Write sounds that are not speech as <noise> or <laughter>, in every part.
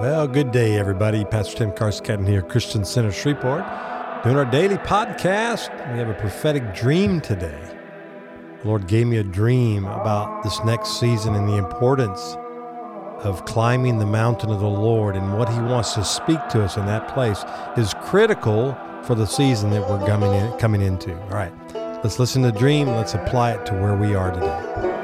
Well, good day, everybody. Pastor Tim Carscadden here, Christian Center Shreveport, doing our daily podcast. We have a prophetic dream today. The Lord gave me a dream about this next season and the importance of climbing the mountain of the Lord and what He wants to speak to us in that place is critical for the season that we're coming in, coming into. All right, let's listen to the dream. Let's apply it to where we are today.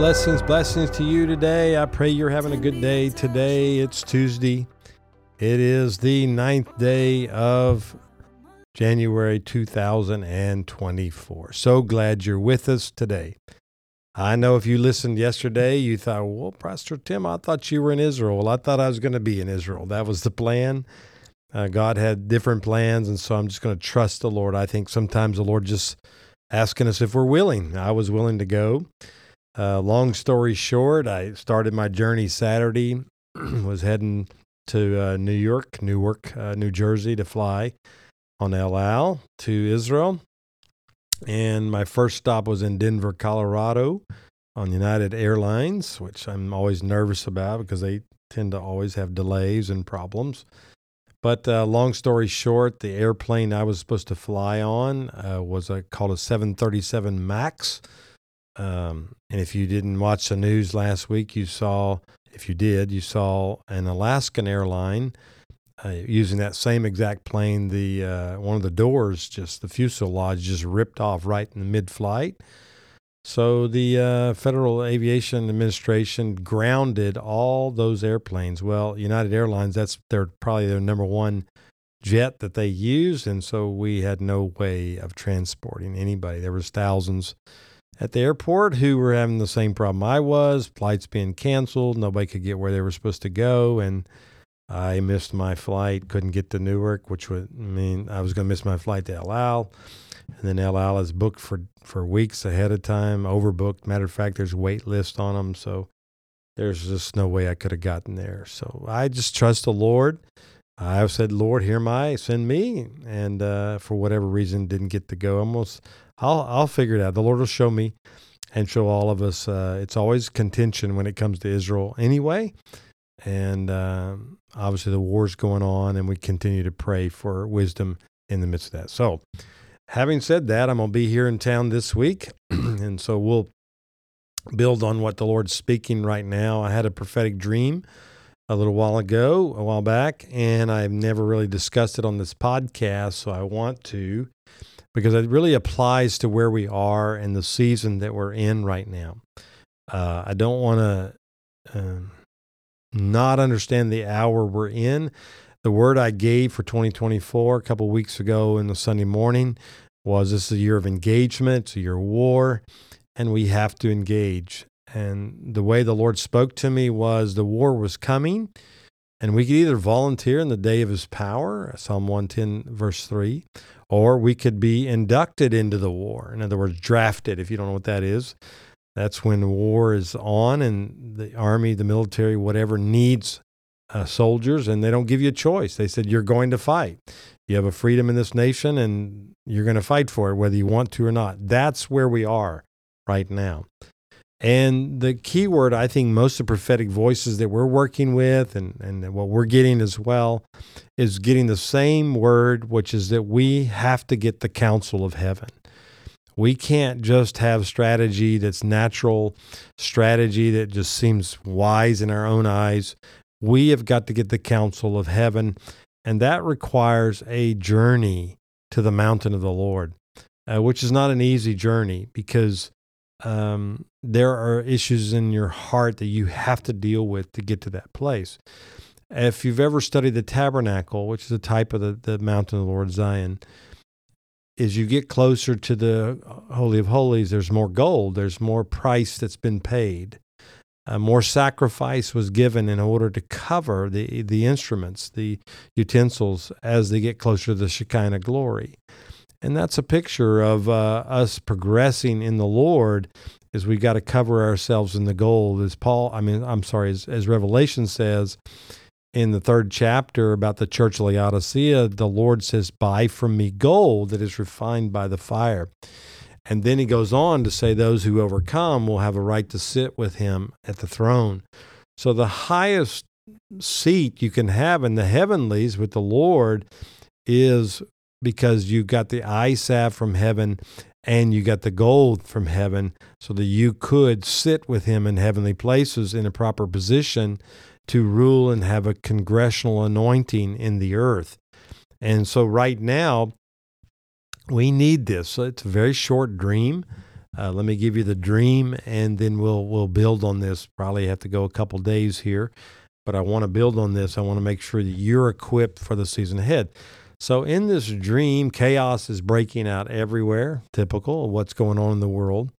Blessings, blessings to you today. I pray you're having a good day. Today it's Tuesday. It is the ninth day of January 2024. So glad you're with us today. I know if you listened yesterday, you thought, well, Pastor Tim, I thought you were in Israel. Well, I thought I was going to be in Israel. That was the plan. Uh, God had different plans, and so I'm just going to trust the Lord. I think sometimes the Lord just asking us if we're willing. I was willing to go. Uh, long story short, I started my journey Saturday, <clears throat> was heading to uh, New York, Newark, uh, New Jersey to fly on El Al to Israel. And my first stop was in Denver, Colorado on United Airlines, which I'm always nervous about because they tend to always have delays and problems. But uh, long story short, the airplane I was supposed to fly on uh, was a, called a 737 MAX. Um, and if you didn't watch the news last week, you saw, if you did, you saw an Alaskan airline uh, using that same exact plane. The uh, one of the doors, just the fuselage, just ripped off right in the mid-flight. So the uh, Federal Aviation Administration grounded all those airplanes. Well, United Airlines, that's their probably their number one jet that they use, and so we had no way of transporting anybody. There was thousands at the airport who were having the same problem I was. Flights being canceled, nobody could get where they were supposed to go, and I missed my flight. Couldn't get to Newark, which would mean I was going to miss my flight to El Al. And then El Al is booked for for weeks ahead of time, overbooked. Matter of fact, there's wait list on them, so there's just no way I could have gotten there. So I just trust the Lord. I have said, Lord, hear my, send me. And uh, for whatever reason, didn't get to go. Almost I'll I'll figure it out. The Lord will show me and show all of us. Uh, it's always contention when it comes to Israel, anyway. And uh, obviously, the war's going on, and we continue to pray for wisdom in the midst of that. So, having said that, I'm to be here in town this week, <clears throat> and so we'll build on what the Lord's speaking right now. I had a prophetic dream a little while ago, a while back, and I've never really discussed it on this podcast, so I want to because it really applies to where we are and the season that we're in right now. Uh, I don't want to um, not understand the hour we're in. The word I gave for 2024 a couple weeks ago in the Sunday morning was this is a year of engagement, it's a year of war, and we have to engage. And the way the Lord spoke to me was the war was coming, and we could either volunteer in the day of his power, Psalm 110, verse 3, or we could be inducted into the war. In other words, drafted, if you don't know what that is. That's when war is on and the army, the military, whatever needs uh, soldiers, and they don't give you a choice. They said, You're going to fight. You have a freedom in this nation, and you're going to fight for it, whether you want to or not. That's where we are right now. And the key word, I think, most of the prophetic voices that we're working with and, and what we're getting as well is getting the same word, which is that we have to get the counsel of heaven. We can't just have strategy that's natural, strategy that just seems wise in our own eyes. We have got to get the counsel of heaven, and that requires a journey to the mountain of the Lord, uh, which is not an easy journey because um, there are issues in your heart that you have to deal with to get to that place. if you've ever studied the tabernacle, which is a type of the, the mountain of the Lord Zion, as you get closer to the Holy of Holies, there's more gold, there's more price that's been paid. Uh, more sacrifice was given in order to cover the, the instruments, the utensils, as they get closer to the Shekinah glory. And that's a picture of uh, us progressing in the Lord is we've got to cover ourselves in the gold. As Paul, I mean, I'm sorry, as, as Revelation says in the third chapter about the church of Laodicea, the Lord says, Buy from me gold that is refined by the fire. And then he goes on to say, Those who overcome will have a right to sit with him at the throne. So the highest seat you can have in the heavenlies with the Lord is because you got the eye salve from heaven and you got the gold from heaven so that you could sit with him in heavenly places in a proper position to rule and have a congressional anointing in the earth. And so, right now, we need this. It's a very short dream. Uh, let me give you the dream, and then we'll we'll build on this. Probably have to go a couple days here, but I want to build on this. I want to make sure that you're equipped for the season ahead. So, in this dream, chaos is breaking out everywhere, typical of what's going on in the world.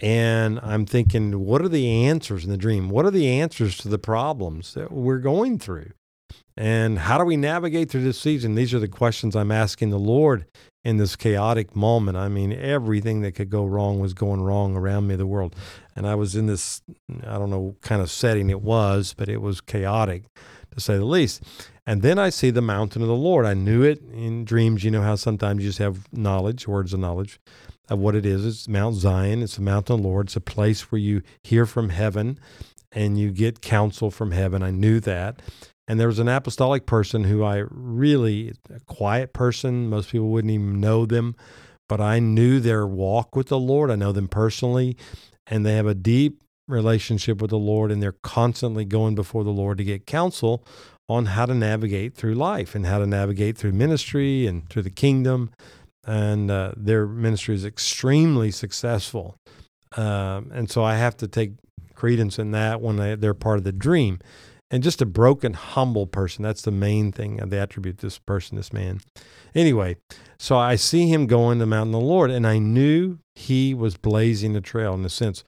And I'm thinking, what are the answers in the dream? What are the answers to the problems that we're going through? And how do we navigate through this season? These are the questions I'm asking the Lord in this chaotic moment. I mean, everything that could go wrong was going wrong around me, the world. And I was in this, I don't know, kind of setting it was, but it was chaotic to say the least. And then I see the mountain of the Lord. I knew it in dreams. You know how sometimes you just have knowledge, words of knowledge of what it is. It's Mount Zion. It's the mountain of the Lord. It's a place where you hear from heaven and you get counsel from heaven. I knew that. And there was an apostolic person who I really, a quiet person, most people wouldn't even know them, but I knew their walk with the Lord. I know them personally, and they have a deep relationship with the Lord, and they're constantly going before the Lord to get counsel on how to navigate through life and how to navigate through ministry and through the kingdom. And uh, their ministry is extremely successful. Um, and so I have to take credence in that when they, they're part of the dream. And just a broken, humble person. That's the main thing of the attribute this person, this man. Anyway, so I see him going to Mountain of the Lord, and I knew he was blazing a trail in a sense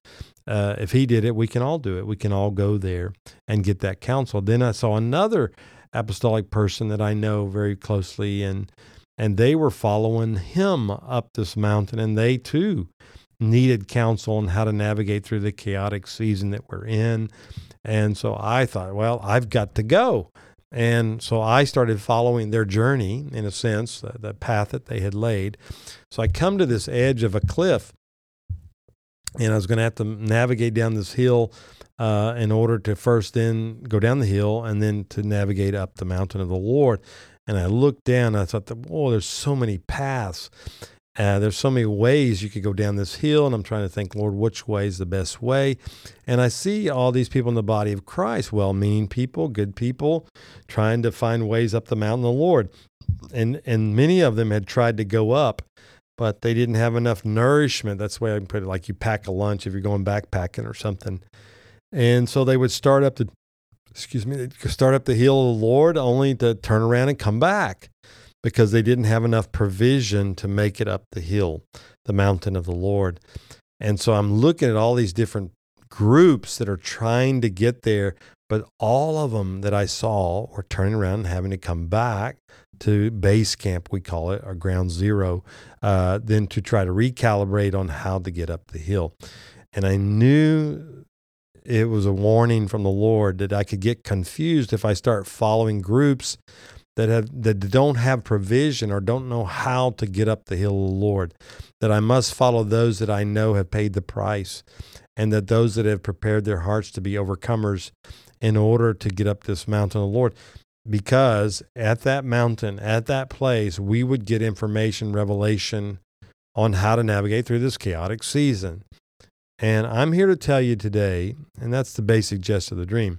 uh, if he did it, we can all do it. We can all go there and get that counsel. Then I saw another apostolic person that I know very closely, and and they were following him up this mountain, and they too needed counsel on how to navigate through the chaotic season that we're in. And so I thought, well, I've got to go. And so I started following their journey, in a sense, the, the path that they had laid. So I come to this edge of a cliff and I was going to have to navigate down this hill uh, in order to first then go down the hill and then to navigate up the mountain of the Lord. And I looked down, I thought, oh, there's so many paths. Uh, there's so many ways you could go down this hill, and I'm trying to think, Lord, which way is the best way? And I see all these people in the body of Christ, well meaning people, good people, trying to find ways up the mountain of the Lord. And, and many of them had tried to go up but they didn't have enough nourishment. That's the way I can put it. Like you pack a lunch if you're going backpacking or something. And so they would start up the, excuse me, they'd start up the hill of the Lord only to turn around and come back because they didn't have enough provision to make it up the hill, the mountain of the Lord. And so I'm looking at all these different groups that are trying to get there, but all of them that I saw were turning around and having to come back to base camp, we call it, or ground zero, uh, then to try to recalibrate on how to get up the hill. And I knew it was a warning from the Lord that I could get confused if I start following groups that have that don't have provision or don't know how to get up the hill of the Lord. That I must follow those that I know have paid the price, and that those that have prepared their hearts to be overcomers in order to get up this mountain of the Lord because at that mountain, at that place, we would get information, revelation on how to navigate through this chaotic season. And I'm here to tell you today, and that's the basic gist of the dream.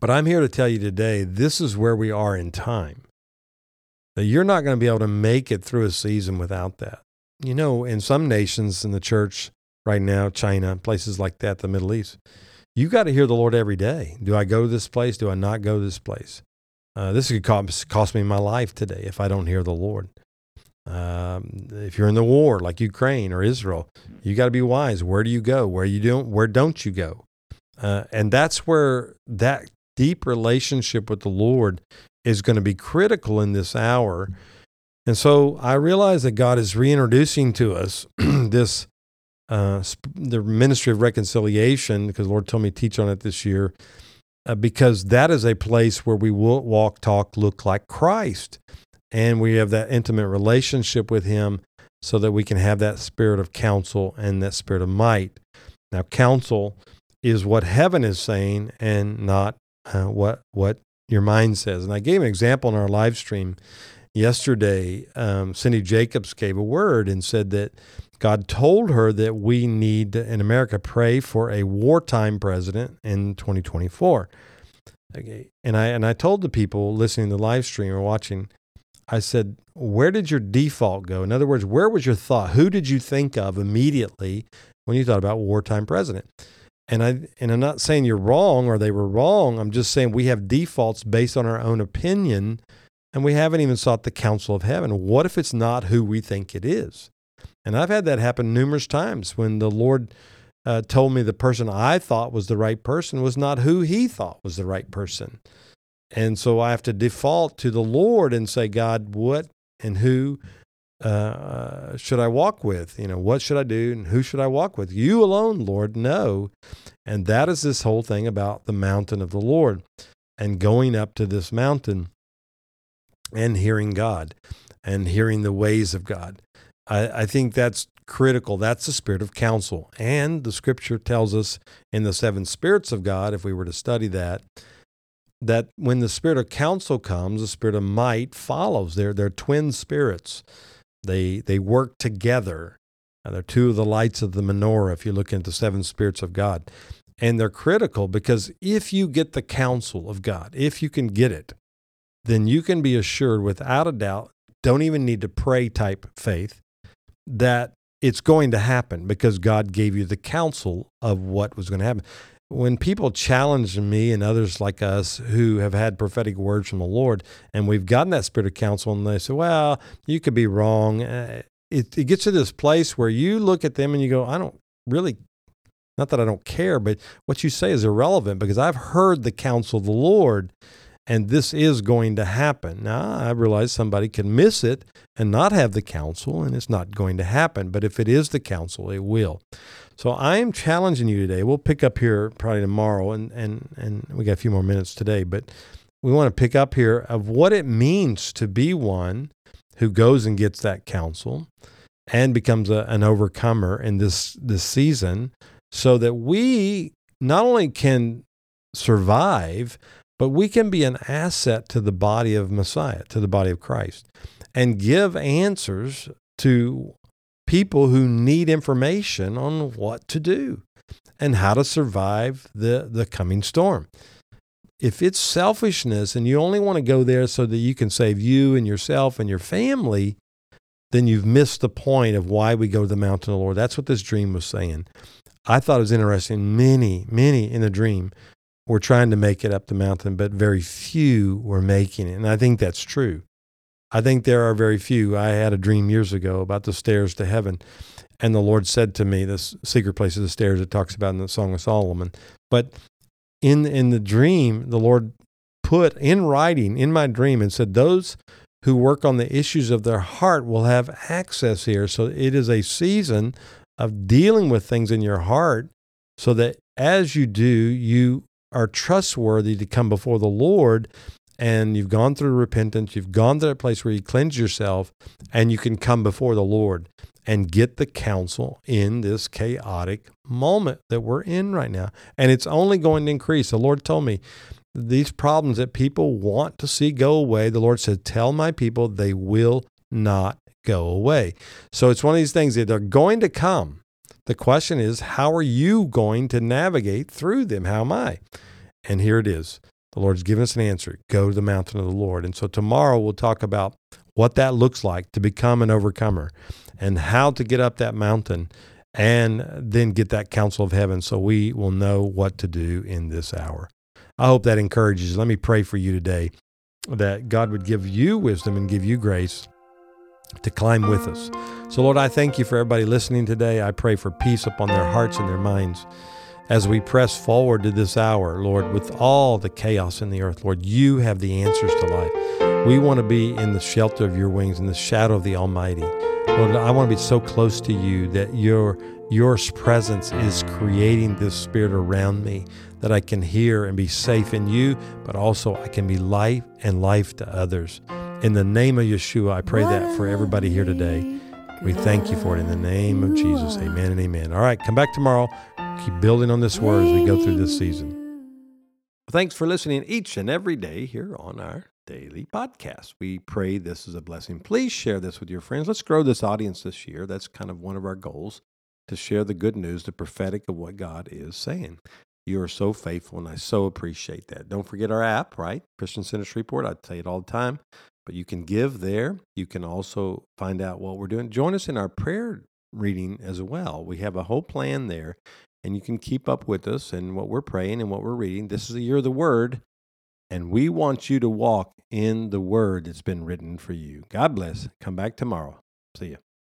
But I'm here to tell you today, this is where we are in time. That you're not going to be able to make it through a season without that. You know, in some nations in the church right now, China, places like that, the Middle East, you got to hear the Lord every day. Do I go to this place? Do I not go to this place? Uh, this could cost, cost me my life today if I don't hear the Lord. Um, if you're in the war like Ukraine or Israel, you got to be wise. Where do you go? Where you don't? Where don't you go? Uh, and that's where that deep relationship with the Lord is going to be critical in this hour. And so I realize that God is reintroducing to us <clears throat> this uh, the ministry of reconciliation because Lord told me to teach on it this year. Uh, because that is a place where we will walk, talk, look like Christ and we have that intimate relationship with Him so that we can have that spirit of counsel and that spirit of might. Now, counsel is what heaven is saying and not uh, what, what your mind says. And I gave an example in our live stream yesterday. Um, Cindy Jacobs gave a word and said that God told her that we need in America pray for a wartime president in 2024. Okay. And I and I told the people listening to the live stream or watching, I said, Where did your default go? In other words, where was your thought? Who did you think of immediately when you thought about wartime president? And I and I'm not saying you're wrong or they were wrong. I'm just saying we have defaults based on our own opinion and we haven't even sought the counsel of heaven. What if it's not who we think it is? And I've had that happen numerous times when the Lord uh, told me the person I thought was the right person was not who he thought was the right person. And so I have to default to the Lord and say, God, what and who uh, should I walk with? You know, what should I do and who should I walk with? You alone, Lord, know. And that is this whole thing about the mountain of the Lord and going up to this mountain and hearing God and hearing the ways of God. I, I think that's critical. That's the spirit of counsel. And the scripture tells us in the seven spirits of God, if we were to study that, that when the spirit of counsel comes, the spirit of might follows. They're, they're twin spirits. They, they work together. they're two of the lights of the menorah if you look into seven spirits of God. And they're critical because if you get the counsel of God, if you can get it, then you can be assured without a doubt, don't even need to pray type faith, that it's going to happen because God gave you the counsel of what was going to happen when people challenge me and others like us who have had prophetic words from the Lord, and we've gotten that spirit of counsel, and they say, "Well, you could be wrong," uh, it, it gets to this place where you look at them and you go, "I don't really." Not that I don't care, but what you say is irrelevant because I've heard the counsel of the Lord and this is going to happen. Now, I realize somebody can miss it and not have the counsel, and it's not going to happen. But if it is the counsel, it will. So I am challenging you today. We'll pick up here probably tomorrow, and and and we got a few more minutes today, but we want to pick up here of what it means to be one who goes and gets that counsel and becomes a, an overcomer in this this season, so that we not only can survive, but we can be an asset to the body of Messiah, to the body of Christ, and give answers to people who need information on what to do and how to survive the, the coming storm. If it's selfishness and you only want to go there so that you can save you and yourself and your family, then you've missed the point of why we go to the mountain of the Lord. That's what this dream was saying. I thought it was interesting. Many, many in the dream were trying to make it up the mountain, but very few were making it. And I think that's true. I think there are very few. I had a dream years ago about the stairs to heaven. And the Lord said to me, this secret place of the stairs it talks about in the Song of Solomon. But in, in the dream, the Lord put in writing in my dream and said, Those who work on the issues of their heart will have access here. So it is a season of dealing with things in your heart so that as you do, you are trustworthy to come before the Lord and you've gone through repentance, you've gone to that place where you cleanse yourself, and you can come before the Lord and get the counsel in this chaotic moment that we're in right now. And it's only going to increase. The Lord told me these problems that people want to see go away, the Lord said, Tell my people they will not go away. So it's one of these things that they're going to come. The question is, how are you going to navigate through them? How am I? And here it is. The Lord's given us an answer go to the mountain of the Lord. And so tomorrow we'll talk about what that looks like to become an overcomer and how to get up that mountain and then get that counsel of heaven so we will know what to do in this hour. I hope that encourages. Let me pray for you today that God would give you wisdom and give you grace to climb with us. So, Lord, I thank you for everybody listening today. I pray for peace upon their hearts and their minds as we press forward to this hour, Lord, with all the chaos in the earth. Lord, you have the answers to life. We want to be in the shelter of your wings, in the shadow of the Almighty. Lord, I want to be so close to you that your your presence is creating this spirit around me that I can hear and be safe in you, but also I can be life and life to others. In the name of Yeshua, I pray that for everybody here today. We thank you for it in the name of Jesus. Amen and amen. All right, come back tomorrow. Keep building on this word as we go through this season. Thanks for listening each and every day here on our daily podcast. We pray this is a blessing. Please share this with your friends. Let's grow this audience this year. That's kind of one of our goals to share the good news, the prophetic of what God is saying. You are so faithful, and I so appreciate that. Don't forget our app, right? Christian Center Shreveport. I tell you it all the time, but you can give there. You can also find out what we're doing. Join us in our prayer reading as well. We have a whole plan there, and you can keep up with us and what we're praying and what we're reading. This is the year of the Word, and we want you to walk in the Word that's been written for you. God bless. Come back tomorrow. See you.